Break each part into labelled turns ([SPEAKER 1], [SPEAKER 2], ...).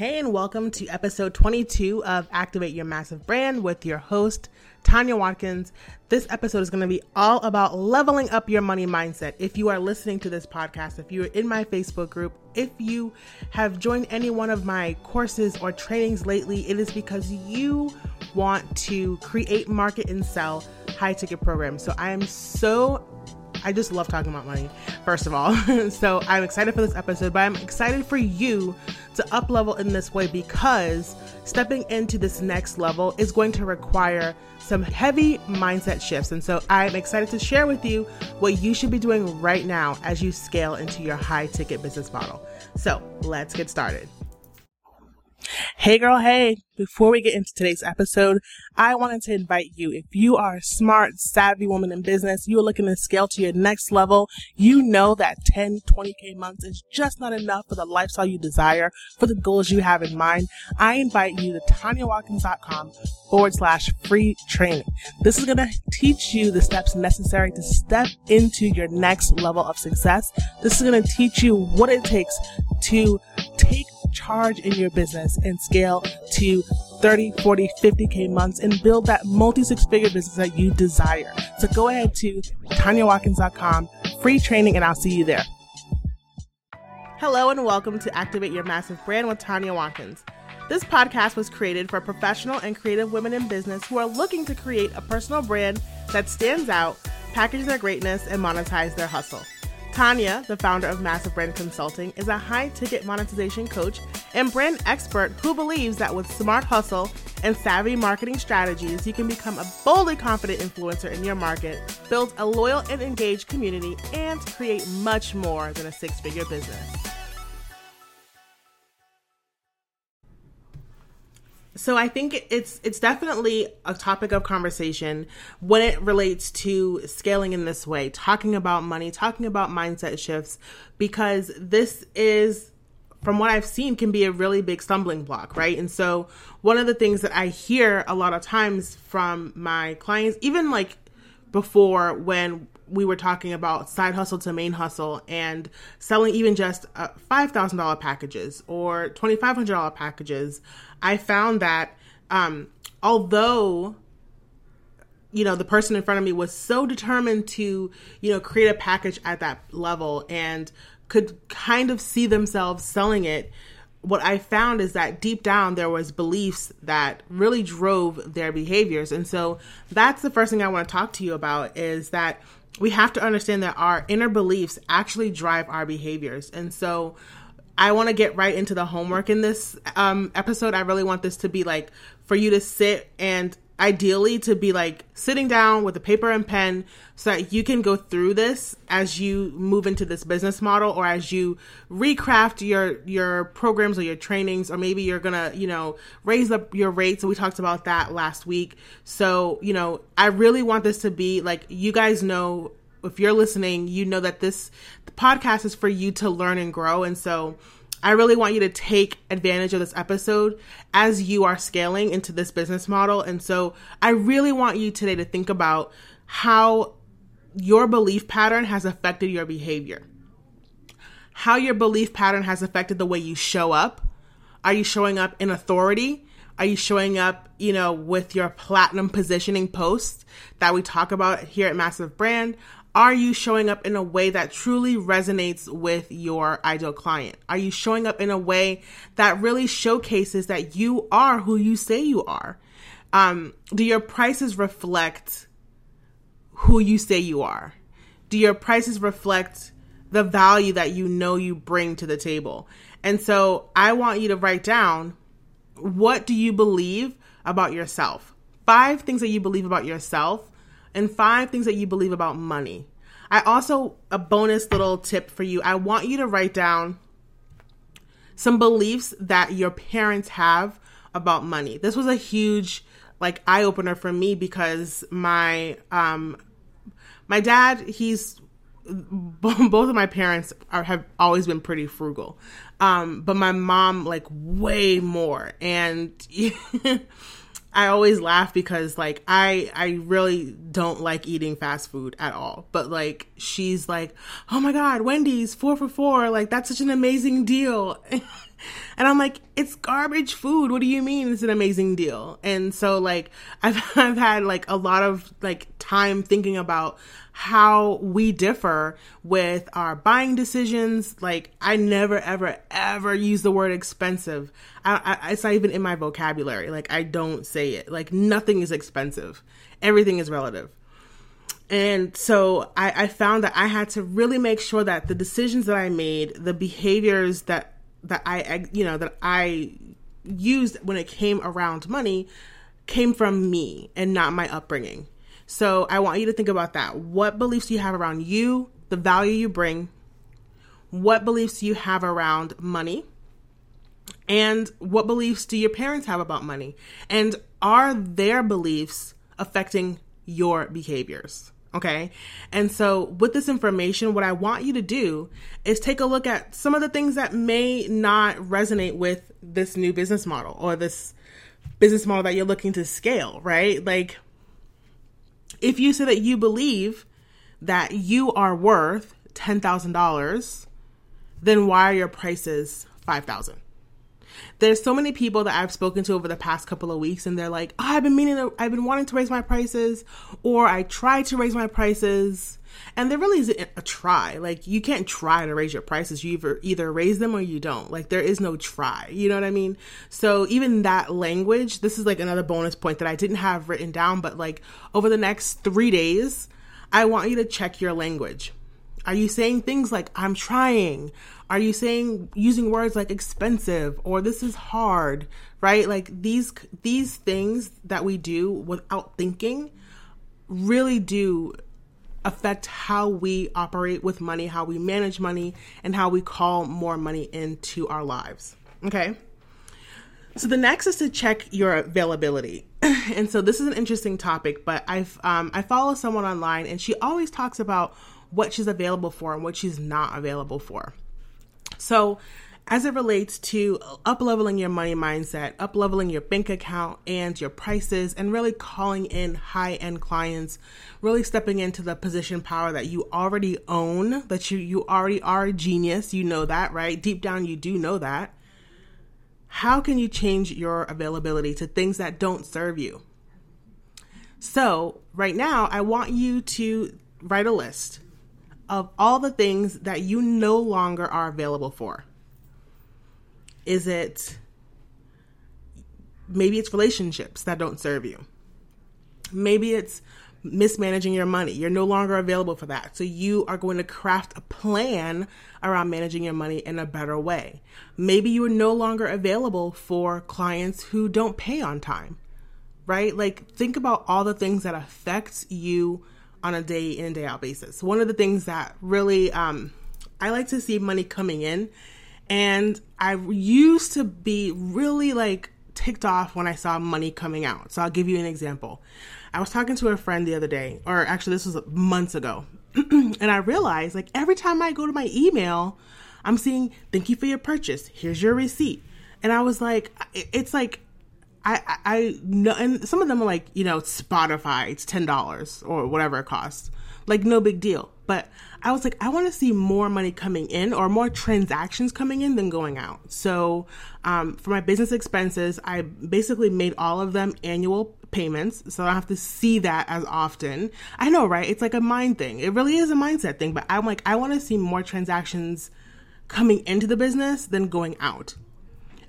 [SPEAKER 1] Hey, and welcome to episode 22 of Activate Your Massive Brand with your host, Tanya Watkins. This episode is going to be all about leveling up your money mindset. If you are listening to this podcast, if you're in my Facebook group, if you have joined any one of my courses or trainings lately, it is because you want to create, market, and sell high ticket programs. So I am so I just love talking about money, first of all. so I'm excited for this episode, but I'm excited for you to up level in this way because stepping into this next level is going to require some heavy mindset shifts. And so I'm excited to share with you what you should be doing right now as you scale into your high ticket business model. So let's get started. Hey girl, hey. Before we get into today's episode, I wanted to invite you. If you are a smart, savvy woman in business, you are looking to scale to your next level, you know that 10, 20k months is just not enough for the lifestyle you desire, for the goals you have in mind. I invite you to tanyawatkins.com forward slash free training. This is going to teach you the steps necessary to step into your next level of success. This is going to teach you what it takes to take charge in your business and scale to 30, 40, 50K months and build that multi six figure business that you desire. So go ahead to TanyaWatkins.com, free training, and I'll see you there. Hello, and welcome to Activate Your Massive Brand with Tanya Watkins. This podcast was created for professional and creative women in business who are looking to create a personal brand that stands out, package their greatness, and monetize their hustle. Tanya, the founder of Massive Brand Consulting, is a high ticket monetization coach and brand expert who believes that with smart hustle and savvy marketing strategies, you can become a boldly confident influencer in your market, build a loyal and engaged community, and create much more than a six figure business. So I think it's it's definitely a topic of conversation when it relates to scaling in this way, talking about money, talking about mindset shifts because this is from what I've seen can be a really big stumbling block, right? And so one of the things that I hear a lot of times from my clients even like before when we were talking about side hustle to main hustle and selling even just uh, $5,000 packages or $2,500 packages, I found that um, although you know the person in front of me was so determined to you know create a package at that level and could kind of see themselves selling it what i found is that deep down there was beliefs that really drove their behaviors. And so that's the first thing i want to talk to you about is that we have to understand that our inner beliefs actually drive our behaviors. And so I want to get right into the homework in this um, episode. I really want this to be like for you to sit and ideally to be like sitting down with a paper and pen so that you can go through this as you move into this business model or as you recraft your your programs or your trainings or maybe you're gonna you know raise up your rates we talked about that last week so you know i really want this to be like you guys know if you're listening, you know that this podcast is for you to learn and grow. And so I really want you to take advantage of this episode as you are scaling into this business model. And so I really want you today to think about how your belief pattern has affected your behavior, how your belief pattern has affected the way you show up. Are you showing up in authority? Are you showing up, you know, with your platinum positioning posts that we talk about here at Massive Brand? Are you showing up in a way that truly resonates with your ideal client? Are you showing up in a way that really showcases that you are who you say you are? Um, do your prices reflect who you say you are? Do your prices reflect the value that you know you bring to the table? And so I want you to write down what do you believe about yourself? Five things that you believe about yourself and five things that you believe about money. I also, a bonus little tip for you I want you to write down some beliefs that your parents have about money. This was a huge like eye opener for me because my um my dad he's both of my parents are, have always been pretty frugal um but my mom like way more and I always laugh because like I I really don't like eating fast food at all. But like she's like, "Oh my god, Wendy's 4 for 4. Like that's such an amazing deal." And I'm like, it's garbage food. What do you mean it's an amazing deal? And so like I've I've had like a lot of like time thinking about how we differ with our buying decisions. Like I never ever ever use the word expensive. I, I, it's not even in my vocabulary. Like I don't say it. Like nothing is expensive. Everything is relative. And so I, I found that I had to really make sure that the decisions that I made, the behaviors that that I, you know, that I used when it came around money came from me and not my upbringing. So I want you to think about that. What beliefs do you have around you, the value you bring? What beliefs do you have around money? And what beliefs do your parents have about money? And are their beliefs affecting your behaviors? Okay. And so, with this information, what I want you to do is take a look at some of the things that may not resonate with this new business model or this business model that you're looking to scale, right? Like, if you say that you believe that you are worth $10,000, then why are your prices 5000 there's so many people that I've spoken to over the past couple of weeks, and they're like, oh, I've been meaning to, I've been wanting to raise my prices, or I tried to raise my prices. And there really isn't a try. Like, you can't try to raise your prices. You either, either raise them or you don't. Like, there is no try. You know what I mean? So, even that language, this is like another bonus point that I didn't have written down, but like over the next three days, I want you to check your language. Are you saying things like, I'm trying? Are you saying using words like expensive or this is hard, right? Like these these things that we do without thinking really do affect how we operate with money, how we manage money, and how we call more money into our lives. Okay? So the next is to check your availability. and so this is an interesting topic, but I've um, I follow someone online and she always talks about what she's available for and what she's not available for. So, as it relates to up leveling your money mindset, up leveling your bank account and your prices, and really calling in high end clients, really stepping into the position power that you already own, that you, you already are a genius. You know that, right? Deep down, you do know that. How can you change your availability to things that don't serve you? So, right now, I want you to write a list of all the things that you no longer are available for? Is it maybe it's relationships that don't serve you? Maybe it's mismanaging your money. You're no longer available for that. So you are going to craft a plan around managing your money in a better way. Maybe you are no longer available for clients who don't pay on time. Right? Like think about all the things that affect you on a day in and day out basis. One of the things that really um, I like to see money coming in, and I used to be really like ticked off when I saw money coming out. So I'll give you an example. I was talking to a friend the other day, or actually this was months ago, and I realized like every time I go to my email, I'm seeing thank you for your purchase. Here's your receipt. And I was like, it's like I, I know, and some of them are like, you know, Spotify, it's $10 or whatever it costs. Like, no big deal. But I was like, I want to see more money coming in or more transactions coming in than going out. So, um, for my business expenses, I basically made all of them annual payments. So I don't have to see that as often. I know, right? It's like a mind thing. It really is a mindset thing. But I'm like, I want to see more transactions coming into the business than going out.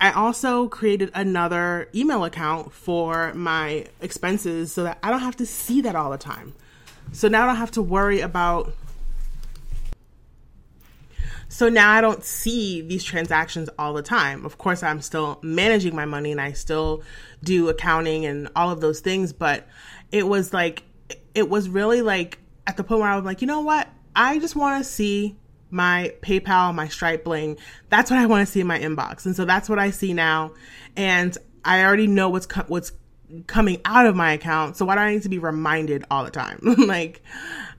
[SPEAKER 1] I also created another email account for my expenses so that I don't have to see that all the time. So now I don't have to worry about. So now I don't see these transactions all the time. Of course, I'm still managing my money and I still do accounting and all of those things, but it was like, it was really like at the point where I was like, you know what? I just want to see my PayPal, my Stripe bling. That's what I want to see in my inbox. And so that's what I see now. And I already know what's co- what's coming out of my account. So why do I need to be reminded all the time? like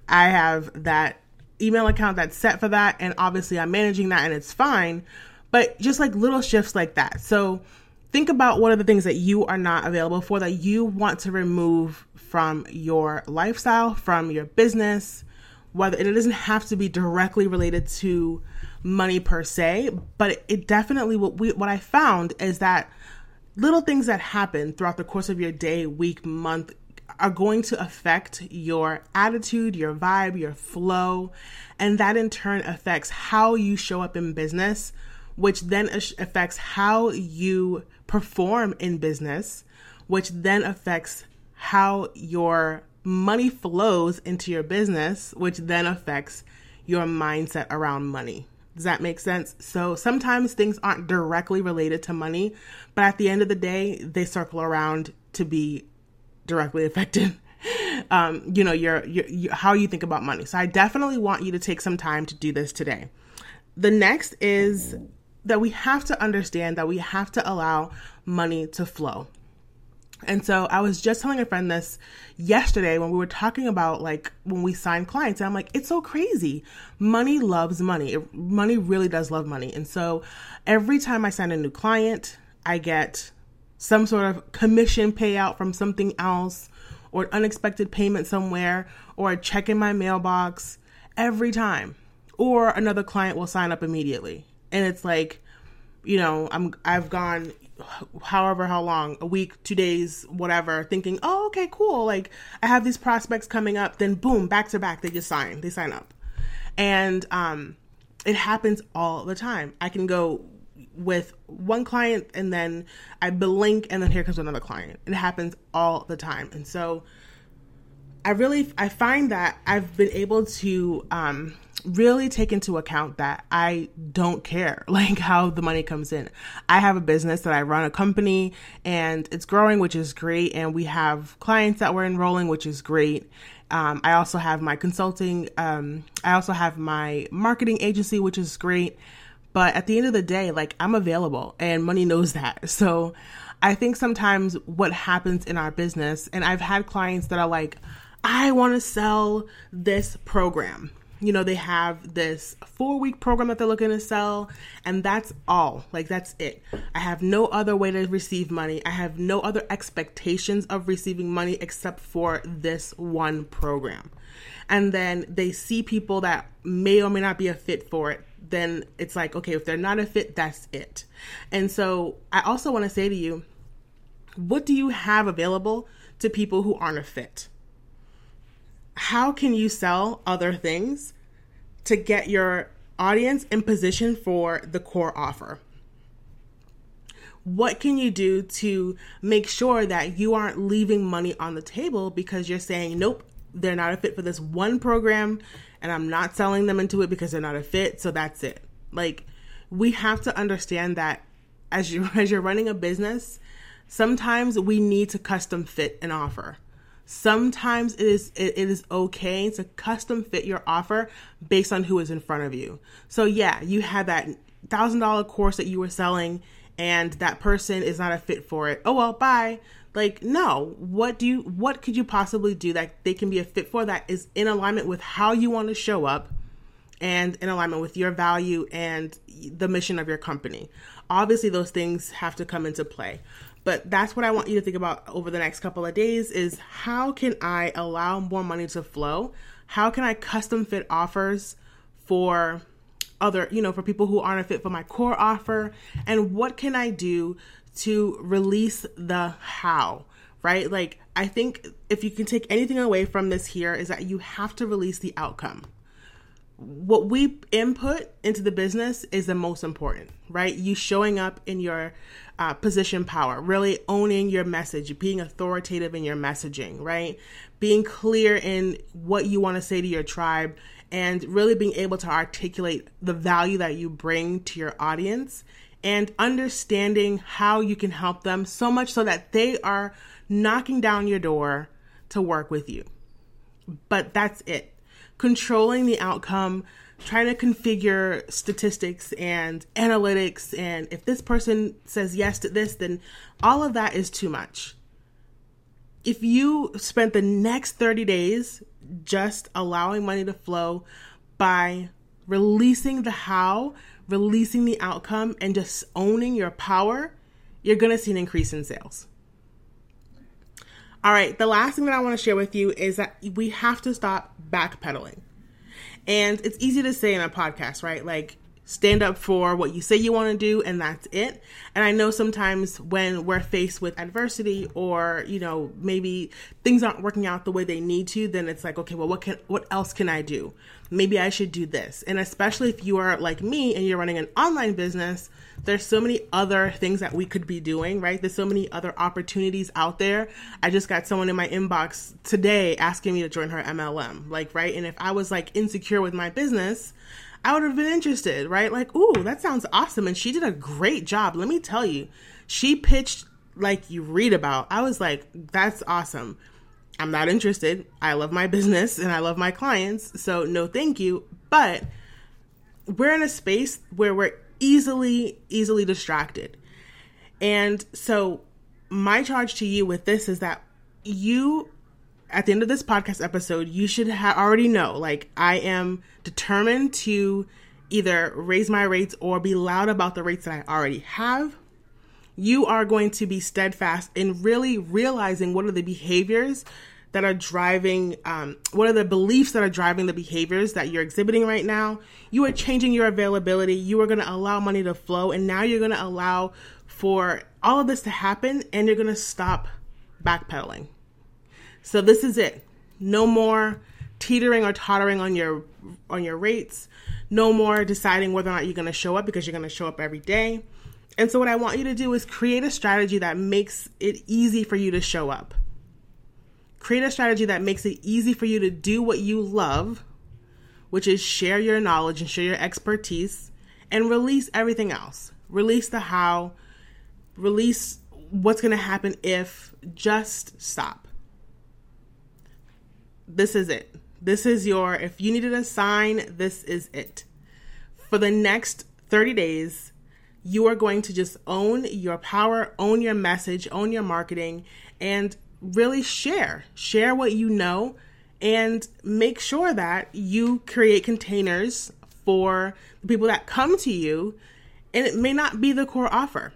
[SPEAKER 1] I have that email account that's set for that and obviously I'm managing that and it's fine. But just like little shifts like that. So think about what are the things that you are not available for that you want to remove from your lifestyle, from your business, whether it doesn't have to be directly related to money per se, but it definitely what we what I found is that little things that happen throughout the course of your day, week, month are going to affect your attitude, your vibe, your flow, and that in turn affects how you show up in business, which then affects how you perform in business, which then affects how your money flows into your business, which then affects your mindset around money. Does that make sense? So sometimes things aren't directly related to money, but at the end of the day, they circle around to be directly affected. Um, you know, your, your, your how you think about money. So I definitely want you to take some time to do this today. The next is that we have to understand that we have to allow money to flow. And so I was just telling a friend this yesterday when we were talking about like when we sign clients. And I'm like, it's so crazy. Money loves money. It, money really does love money. And so every time I sign a new client, I get some sort of commission payout from something else or an unexpected payment somewhere or a check in my mailbox every time. Or another client will sign up immediately. And it's like, you know, I'm I've gone however how long a week two days whatever thinking oh okay cool like i have these prospects coming up then boom back to back they just sign they sign up. And um it happens all the time. I can go with one client and then i blink and then here comes another client. It happens all the time. And so i really i find that i've been able to um really take into account that I don't care like how the money comes in. I have a business that I run a company and it's growing, which is great. And we have clients that we're enrolling, which is great. Um, I also have my consulting, um, I also have my marketing agency, which is great. But at the end of the day, like I'm available and money knows that. So I think sometimes what happens in our business, and I've had clients that are like, I want to sell this program you know, they have this four week program that they're looking to sell, and that's all. Like, that's it. I have no other way to receive money. I have no other expectations of receiving money except for this one program. And then they see people that may or may not be a fit for it. Then it's like, okay, if they're not a fit, that's it. And so I also want to say to you, what do you have available to people who aren't a fit? How can you sell other things to get your audience in position for the core offer? What can you do to make sure that you aren't leaving money on the table because you're saying, nope, they're not a fit for this one program and I'm not selling them into it because they're not a fit, so that's it. Like we have to understand that as you as you're running a business, sometimes we need to custom fit an offer sometimes it is it, it is okay to custom fit your offer based on who is in front of you. So yeah you had that thousand dollar course that you were selling and that person is not a fit for it. Oh well bye. Like no what do you what could you possibly do that they can be a fit for that is in alignment with how you want to show up and in alignment with your value and the mission of your company? Obviously those things have to come into play but that's what I want you to think about over the next couple of days is how can I allow more money to flow? How can I custom fit offers for other, you know, for people who aren't a fit for my core offer? And what can I do to release the how? Right? Like, I think if you can take anything away from this here, is that you have to release the outcome what we input into the business is the most important, right? You showing up in your uh, position power, really owning your message, being authoritative in your messaging, right? Being clear in what you want to say to your tribe, and really being able to articulate the value that you bring to your audience and understanding how you can help them so much so that they are knocking down your door to work with you. But that's it. Controlling the outcome trying to configure statistics and analytics and if this person says yes to this then all of that is too much. If you spent the next 30 days just allowing money to flow by releasing the how releasing the outcome and just owning your power you're going to see an increase in sales all right the last thing that i want to share with you is that we have to stop backpedaling. And it's easy to say in a podcast, right? Like, stand up for what you say you want to do and that's it. And i know sometimes when we're faced with adversity or you know maybe things aren't working out the way they need to then it's like okay well what can what else can i do? Maybe i should do this. And especially if you are like me and you're running an online business there's so many other things that we could be doing right there's so many other opportunities out there i just got someone in my inbox today asking me to join her mlm like right and if i was like insecure with my business I would have been interested, right? Like, ooh, that sounds awesome. And she did a great job. Let me tell you, she pitched like you read about. I was like, that's awesome. I'm not interested. I love my business and I love my clients. So, no, thank you. But we're in a space where we're easily, easily distracted. And so, my charge to you with this is that you at the end of this podcast episode, you should ha- already know like I am determined to either raise my rates or be loud about the rates that I already have. You are going to be steadfast in really realizing what are the behaviors that are driving, um, what are the beliefs that are driving the behaviors that you're exhibiting right now. You are changing your availability. You are going to allow money to flow, and now you're going to allow for all of this to happen, and you're going to stop backpedaling. So this is it. No more teetering or tottering on your on your rates. No more deciding whether or not you're going to show up because you're going to show up every day. And so what I want you to do is create a strategy that makes it easy for you to show up. Create a strategy that makes it easy for you to do what you love, which is share your knowledge and share your expertise and release everything else. Release the how, release what's going to happen if just stop this is it. This is your, if you needed a sign, this is it. For the next 30 days, you are going to just own your power, own your message, own your marketing, and really share. Share what you know and make sure that you create containers for the people that come to you. And it may not be the core offer.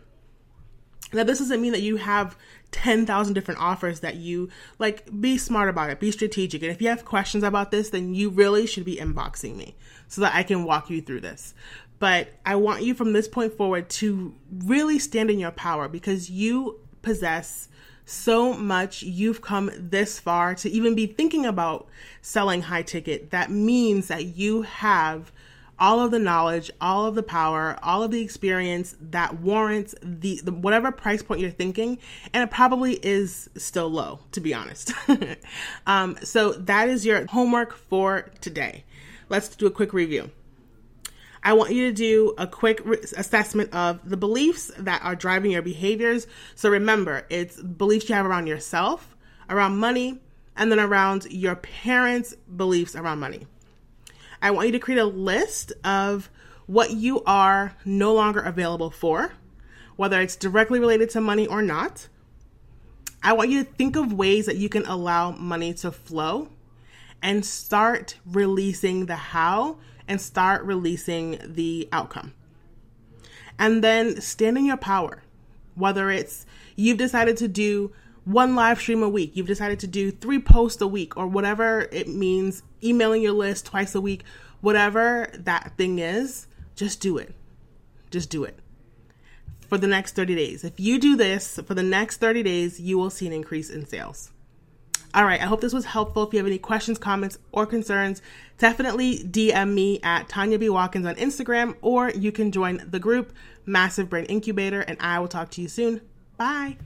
[SPEAKER 1] Now, this doesn't mean that you have 10,000 different offers that you like be smart about it be strategic and if you have questions about this then you really should be inboxing me so that I can walk you through this but I want you from this point forward to really stand in your power because you possess so much you've come this far to even be thinking about selling high ticket that means that you have all of the knowledge, all of the power, all of the experience that warrants the, the whatever price point you're thinking, and it probably is still low, to be honest. um, so that is your homework for today. Let's do a quick review. I want you to do a quick re- assessment of the beliefs that are driving your behaviors. So remember, it's beliefs you have around yourself, around money, and then around your parents' beliefs around money. I want you to create a list of what you are no longer available for, whether it's directly related to money or not. I want you to think of ways that you can allow money to flow and start releasing the how and start releasing the outcome. And then stand in your power, whether it's you've decided to do one live stream a week, you've decided to do three posts a week, or whatever it means, emailing your list twice a week, whatever that thing is, just do it. Just do it for the next 30 days. If you do this for the next 30 days, you will see an increase in sales. All right, I hope this was helpful. If you have any questions, comments, or concerns, definitely DM me at Tanya B. Watkins on Instagram, or you can join the group Massive Brand Incubator, and I will talk to you soon. Bye.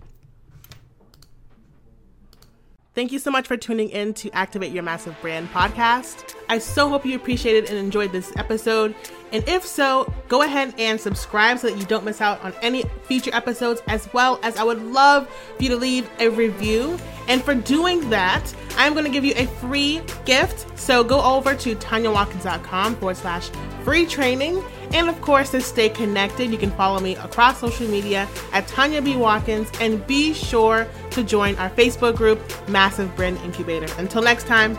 [SPEAKER 1] Thank you so much for tuning in to Activate Your Massive Brand podcast. I so hope you appreciated and enjoyed this episode. And if so, go ahead and subscribe so that you don't miss out on any future episodes, as well as I would love for you to leave a review. And for doing that, I'm going to give you a free gift. So go over to tanyawatkins.com forward slash free training and of course, to stay connected, you can follow me across social media at Tanya B. Watkins and be sure to join our Facebook group, Massive Brand Incubator. Until next time,